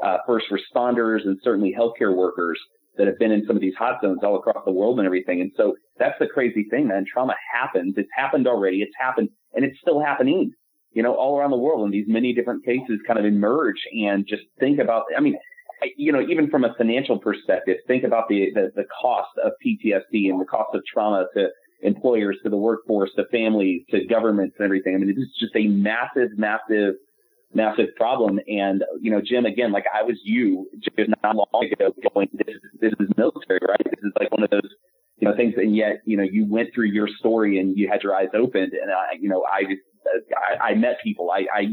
uh, first responders and certainly healthcare workers that have been in some of these hot zones all across the world and everything. And so that's the crazy thing, man. Trauma happens. It's happened already. It's happened, and it's still happening you know, all around the world and these many different cases kind of emerge and just think about, I mean, you know, even from a financial perspective, think about the, the, the cost of PTSD and the cost of trauma to employers, to the workforce, to families, to governments and everything. I mean, this is just a massive, massive, massive problem. And, you know, Jim, again, like I was you just not long ago going, this, this is military, right? This is like one of those, you know, things. And yet, you know, you went through your story and you had your eyes opened. And I, you know, I I, I met people. I, I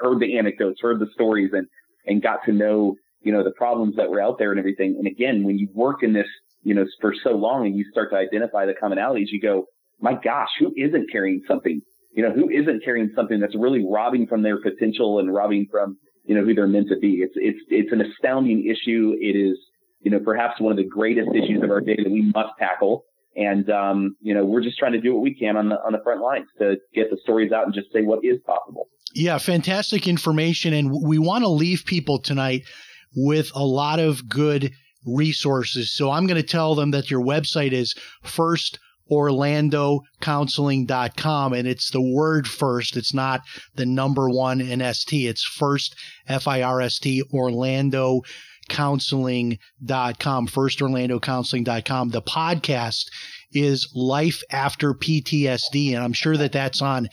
heard the anecdotes, heard the stories, and and got to know you know the problems that were out there and everything. And again, when you work in this you know for so long and you start to identify the commonalities, you go, my gosh, who isn't carrying something? You know, who isn't carrying something that's really robbing from their potential and robbing from you know who they're meant to be? It's it's it's an astounding issue. It is you know perhaps one of the greatest issues of our day that we must tackle. And, um, you know, we're just trying to do what we can on the, on the front lines to get the stories out and just say what is possible. Yeah, fantastic information. And we want to leave people tonight with a lot of good resources. So I'm going to tell them that your website is first orlandocounseling.com and it's the word first it's not the number one in st it's first f-i-r-s-t orlando counseling.com, firstorlandocounseling.com. The podcast is Life After PTSD. And I'm sure that that's on,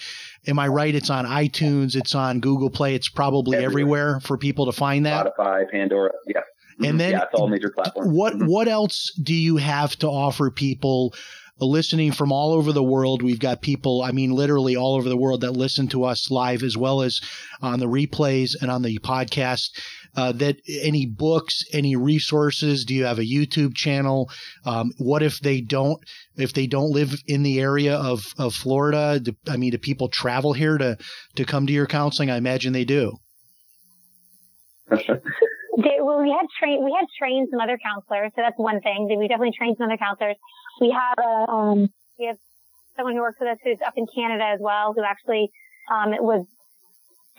am I right? It's on iTunes, it's on Google Play, it's probably everywhere, everywhere for people to find that. Spotify, Pandora, yeah. And mm-hmm. then yeah, it's all major platforms. What mm-hmm. what else do you have to offer people listening from all over the world. We've got people, I mean, literally all over the world that listen to us live as well as on the replays and on the podcast. Uh, that any books, any resources? Do you have a YouTube channel? Um, what if they don't? If they don't live in the area of of Florida, do, I mean, do people travel here to to come to your counseling? I imagine they do. They, well, we had trained we had trained some other counselors, so that's one thing. We definitely trained some other counselors. We have a um, we have someone who works with us who's up in Canada as well, who actually um, was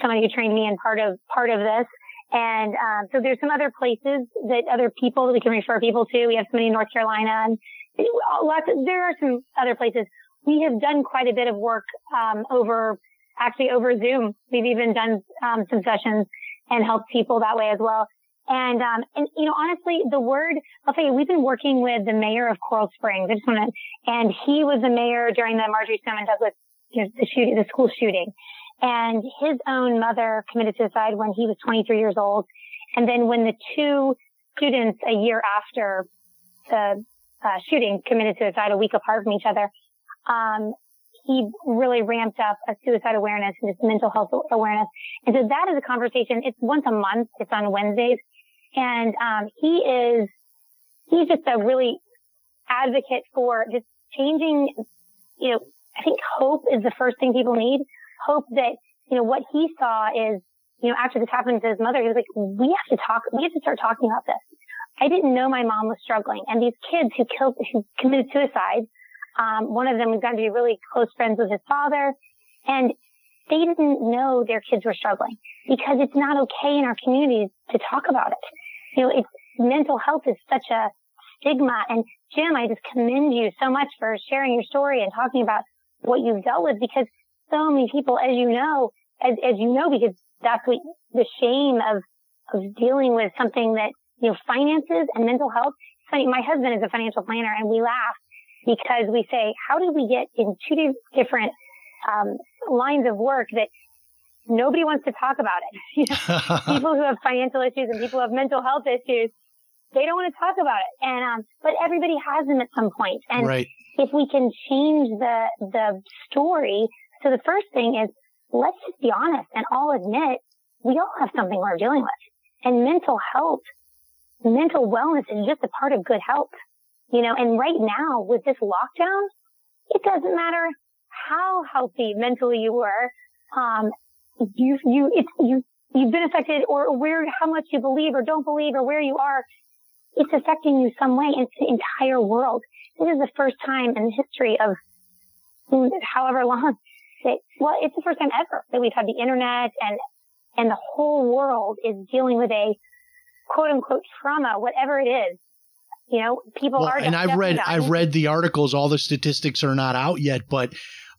somebody who trained me in part of part of this. And um, so there's some other places that other people that we can refer people to. We have somebody in North Carolina, and lots. Of, there are some other places. We have done quite a bit of work um, over actually over Zoom. We've even done um, some sessions and helped people that way as well. And, um, and, you know, honestly, the word, I'll tell you, we've been working with the mayor of Coral Springs. I just want to, and he was the mayor during the Marjory Stoneman Douglas, you know, the shooting, the school shooting. And his own mother committed suicide when he was 23 years old. And then when the two students a year after the uh, shooting committed suicide a week apart from each other, um, he really ramped up a suicide awareness and just mental health awareness. And so that is a conversation. It's once a month. It's on Wednesdays. And, um, he is, he's just a really advocate for just changing, you know, I think hope is the first thing people need. Hope that, you know, what he saw is, you know, after this happened to his mother, he was like, we have to talk, we have to start talking about this. I didn't know my mom was struggling and these kids who killed, who committed suicide, um, one of them was going to be really close friends with his father and they didn't know their kids were struggling because it's not okay in our communities to talk about it. You know, it's mental health is such a stigma and Jim, I just commend you so much for sharing your story and talking about what you've dealt with because so many people, as you know, as, as you know, because that's what the shame of, of dealing with something that, you know, finances and mental health. It's funny. My husband is a financial planner and we laugh because we say, how did we get in two different, um, lines of work that nobody wants to talk about it? You know, people who have financial issues and people who have mental health issues, they don't want to talk about it. And, um, but everybody has them at some point. And right. if we can change the, the story. So the first thing is let's just be honest and all admit we all have something we're dealing with and mental health, mental wellness is just a part of good health, you know, and right now with this lockdown, it doesn't matter how healthy mentally you were. Um, you, you, it's, you, you've been affected or where, how much you believe or don't believe or where you are it's affecting you some way. It's the entire world. This is the first time in the history of however long that, well, it's the first time ever that we've had the internet and, and the whole world is dealing with a quote unquote trauma, whatever it is. You know, people well, are. And I've read, dying. I've read the articles. All the statistics are not out yet, but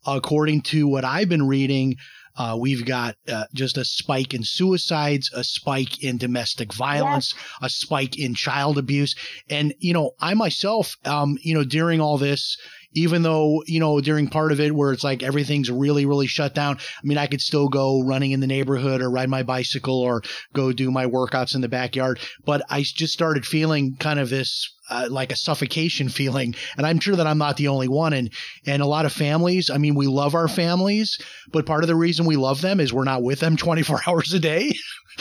according to what I've been reading, uh, we've got uh, just a spike in suicides, a spike in domestic violence, yes. a spike in child abuse. And, you know, I myself, um, you know, during all this, even though, you know, during part of it where it's like everything's really, really shut down. I mean, I could still go running in the neighborhood or ride my bicycle or go do my workouts in the backyard. But I just started feeling kind of this uh, like a suffocation feeling. And I'm sure that I'm not the only one. And, and a lot of families, I mean, we love our families, but part of the reason we love them is we're not with them 24 hours a day.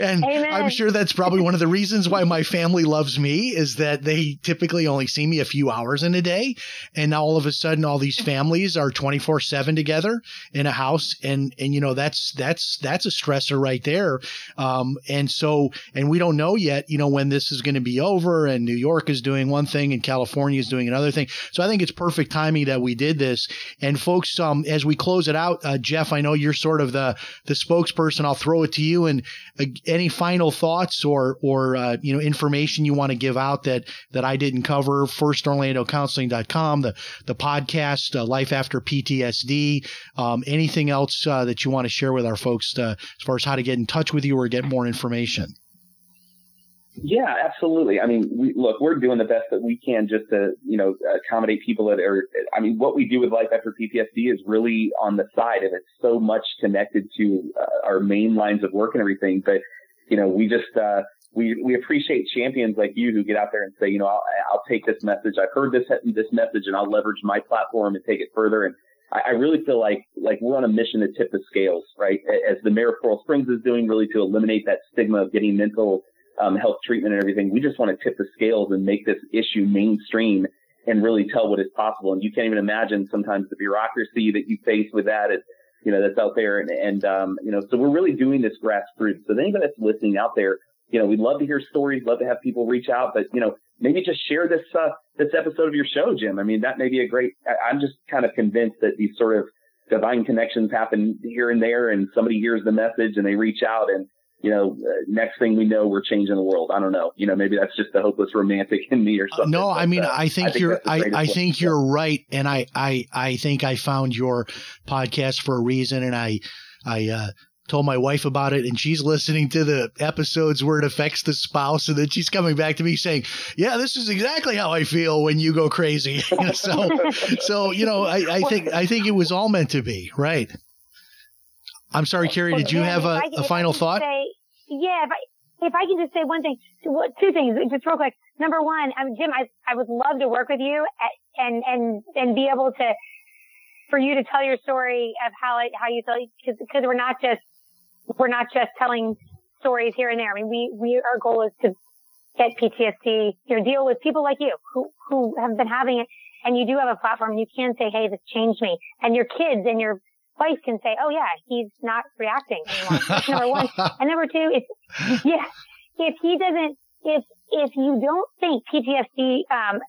and Amen. I'm sure that's probably one of the reasons why my family loves me is that they typically only see me a few hours in a day. And now all of a sudden, all these families are 24 seven together in a house. And, and, you know, that's, that's, that's a stressor right there. Um, and so, and we don't know yet, you know, when this is going to be over and New York is doing one thing and California is doing another thing. So I think it's perfect timing that we did this. And folks, um, as we close it out, uh, Jeff, I know you're sort of the, the spokesperson. I'll throw it to you and uh, any final thoughts or or uh, you know information you want to give out that that I didn't cover. First OrlandoCounseling.com, the the podcast, uh, Life After PTSD. Um, anything else uh, that you want to share with our folks to, as far as how to get in touch with you or get more information? Yeah, absolutely. I mean, we, look, we're doing the best that we can just to, you know, accommodate people that are, I mean, what we do with Life After PTSD is really on the side and it's so much connected to uh, our main lines of work and everything. But, you know, we just, uh, we, we appreciate champions like you who get out there and say, you know, I'll, I'll take this message. I've heard this, this message and I'll leverage my platform and take it further. And I, I really feel like, like we're on a mission to tip the scales, right? As the mayor of Coral Springs is doing really to eliminate that stigma of getting mental um, health treatment and everything. We just want to tip the scales and make this issue mainstream and really tell what is possible. And you can't even imagine sometimes the bureaucracy that you face with that is, you know, that's out there. And, and, um, you know, so we're really doing this grassroots. So anybody that's listening out there, you know, we'd love to hear stories, love to have people reach out, but, you know, maybe just share this, uh, this episode of your show, Jim. I mean, that may be a great, I, I'm just kind of convinced that these sort of divine connections happen here and there and somebody hears the message and they reach out and, you know, uh, next thing we know, we're changing the world. I don't know. You know, maybe that's just the hopeless romantic in me or something. No, I mean, uh, I, think I think you're, I, I think you're right. And I, I, I think I found your podcast for a reason. And I, I, uh, told my wife about it and she's listening to the episodes where it affects the spouse and then she's coming back to me saying yeah this is exactly how i feel when you go crazy so so you know I, I think i think it was all meant to be right i'm sorry Kari did you have a, a final thought say, yeah, if I, if I can just say one thing, two things, just real quick. Number one, Jim, I, I would love to work with you and, and, and be able to, for you to tell your story of how it, how you feel, because, because we're not just, we're not just telling stories here and there. I mean, we, we, our goal is to get PTSD, you know, deal with people like you who, who have been having it and you do have a platform. You can say, Hey, this changed me and your kids and your wife can say, "Oh yeah, he's not reacting anymore." That's number one. And number two, if yeah, if he doesn't, if if you don't think PTSD, um,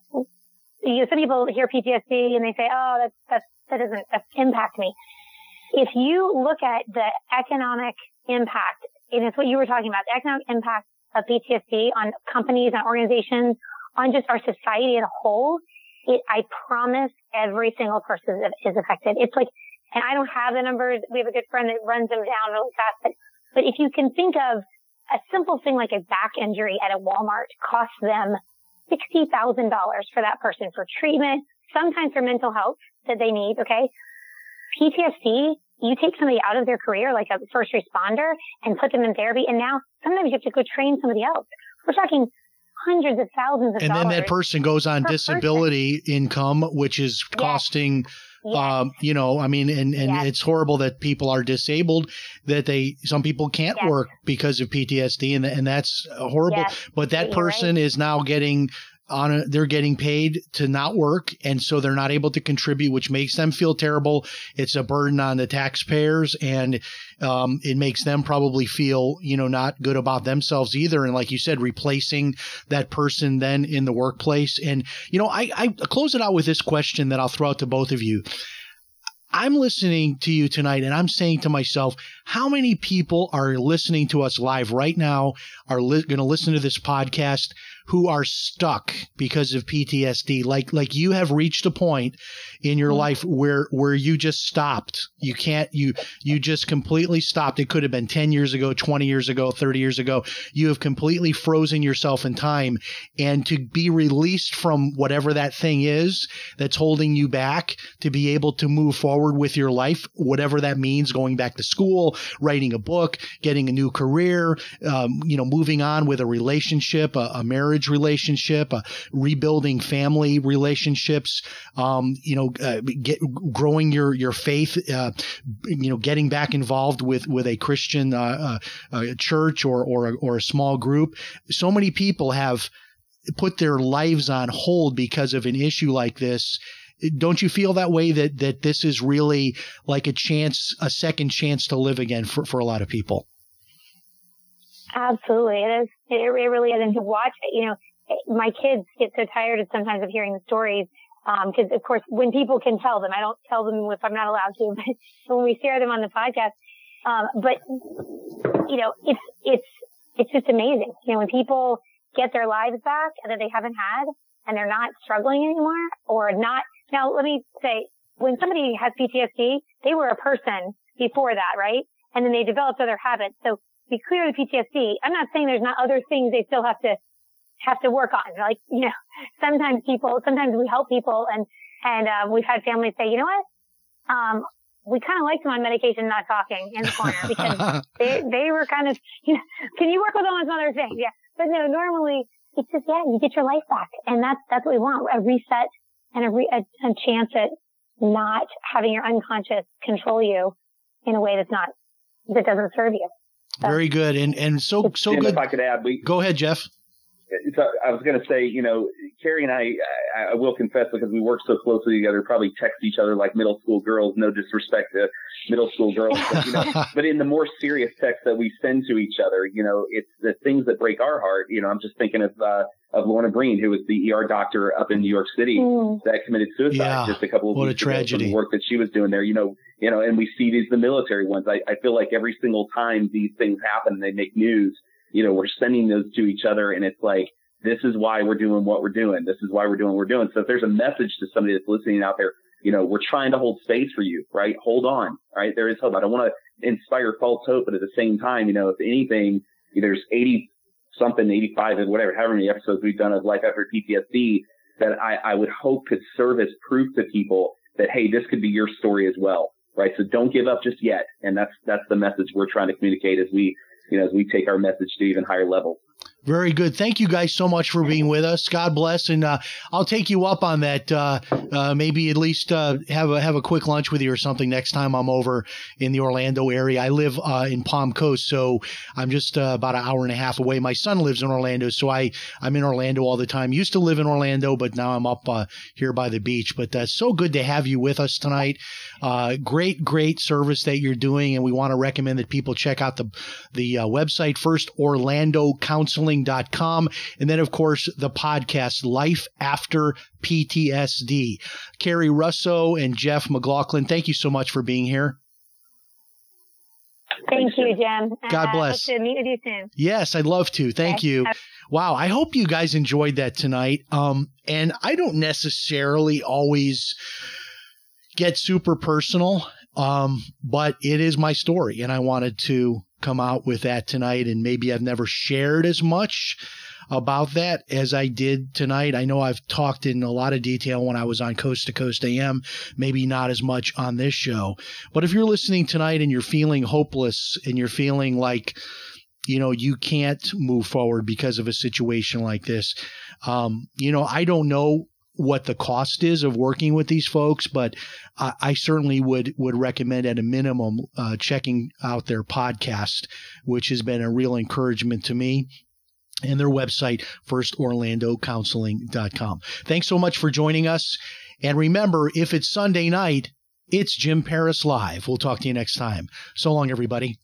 you know, some people hear PTSD and they say, "Oh, that that that doesn't impact me." If you look at the economic impact, and it's what you were talking about, the economic impact of PTSD on companies and organizations, on just our society as a whole, it, I promise every single person is affected. It's like and I don't have the numbers. We have a good friend that runs them down really fast. But, but if you can think of a simple thing like a back injury at a Walmart costs them $60,000 for that person for treatment, sometimes for mental health that they need. Okay. PTSD, you take somebody out of their career, like a first responder and put them in therapy. And now sometimes you have to go train somebody else. We're talking hundreds of thousands of and dollars. then that person goes on disability person. income, which is costing yes. Um, you know, I mean, and, and yes. it's horrible that people are disabled, that they, some people can't yes. work because of PTSD and, and that's horrible. But that person right. is now getting on a, they're getting paid to not work and so they're not able to contribute which makes them feel terrible. It's a burden on the taxpayers and um, it makes them probably feel you know not good about themselves either. And like you said replacing that person then in the workplace. And you know I, I close it out with this question that i'll throw out to both of you. I'm listening to you tonight and I'm saying to myself, how many people are listening to us live right now, are li- going to listen to this podcast who are stuck because of PTSD. Like like you have reached a point in your mm-hmm. life where where you just stopped. You can't you you just completely stopped. It could have been 10 years ago, 20 years ago, 30 years ago. You have completely frozen yourself in time and to be released from whatever that thing is that's holding you back to be able to move forward with your life, whatever that means, going back to school, writing a book, getting a new career, um, you know, moving on with a relationship, a, a marriage marriage relationship, uh, rebuilding family relationships, um, you know, uh, get, growing your your faith, uh, you know, getting back involved with with a Christian uh, uh, church or or a, or a small group. So many people have put their lives on hold because of an issue like this don't you feel that way that that this is really like a chance a second chance to live again for, for a lot of people Absolutely. It is. It, really is. And to watch, you know, my kids get so tired of sometimes of hearing the stories. Um, cause of course, when people can tell them, I don't tell them if I'm not allowed to, but when we share them on the podcast, um, but you know, it's, it's, it's just amazing. You know, when people get their lives back that they haven't had and they're not struggling anymore or not. Now, let me say, when somebody has PTSD, they were a person before that, right? And then they developed other habits. So be clear with PTSD. I'm not saying there's not other things they still have to have to work on. Like, you know, sometimes people, sometimes we help people and, and, uh, we've had families say, you know what? Um, we kind of liked them on medication not talking in the corner because they, they were kind of, you know, can you work with them on some other things? Yeah. But no, normally it's just, yeah, you get your life back. And that's, that's what we want. A reset and a, re, a, a chance at not having your unconscious control you in a way that's not, that doesn't serve you. Very good, and and so so Jim, good. If I could add, we go ahead, Jeff. So I was going to say, you know, Kari and I, I, I will confess because we work so closely together, probably text each other like middle school girls. No disrespect to middle school girls, but, you know, but in the more serious texts that we send to each other, you know, it's the things that break our heart. You know, I'm just thinking of uh, of Lorna Breen, who was the ER doctor up in New York City mm. that committed suicide yeah. just a couple of what weeks a tragedy. ago. The work that she was doing there, you know, you know, and we see these the military ones. I, I feel like every single time these things happen they make news, you know, we're sending those to each other, and it's like this is why we're doing what we're doing. This is why we're doing what we're doing. So if there's a message to somebody that's listening out there, you know, we're trying to hold space for you, right? Hold on, right? There is hope. I don't want to inspire false hope, but at the same time, you know, if anything, there's 80 something, 85 and whatever, however many episodes we've done of Life After PTSD that I, I would hope could serve as proof to people that, hey, this could be your story as well, right? So don't give up just yet. And that's, that's the message we're trying to communicate as we you know, as we take our message to even higher levels. Very good. Thank you guys so much for being with us. God bless, and uh, I'll take you up on that. Uh, uh, maybe at least uh, have a have a quick lunch with you or something next time I'm over in the Orlando area. I live uh, in Palm Coast, so I'm just uh, about an hour and a half away. My son lives in Orlando, so I I'm in Orlando all the time. Used to live in Orlando, but now I'm up here by the beach. But so good to have you with us tonight. great, great service that you're doing, and we want to recommend that people check out the the website first Orlando Counseling counseling.com. And then, of course, the podcast, Life After PTSD. Kari Russo and Jeff McLaughlin, thank you so much for being here. Thank you, Jim. God bless. Uh, to meet with you soon. Yes, I'd love to. Thank okay. you. Wow, I hope you guys enjoyed that tonight. Um, and I don't necessarily always get super personal, um, but it is my story, and I wanted to come out with that tonight. And maybe I've never shared as much about that as I did tonight. I know I've talked in a lot of detail when I was on Coast to Coast AM, maybe not as much on this show. But if you're listening tonight and you're feeling hopeless and you're feeling like, you know, you can't move forward because of a situation like this, um, you know, I don't know what the cost is of working with these folks, but I, I certainly would would recommend at a minimum uh, checking out their podcast, which has been a real encouragement to me and their website, firstorlandocounseling.com. Thanks so much for joining us. And remember, if it's Sunday night, it's Jim Paris Live. We'll talk to you next time. So long, everybody.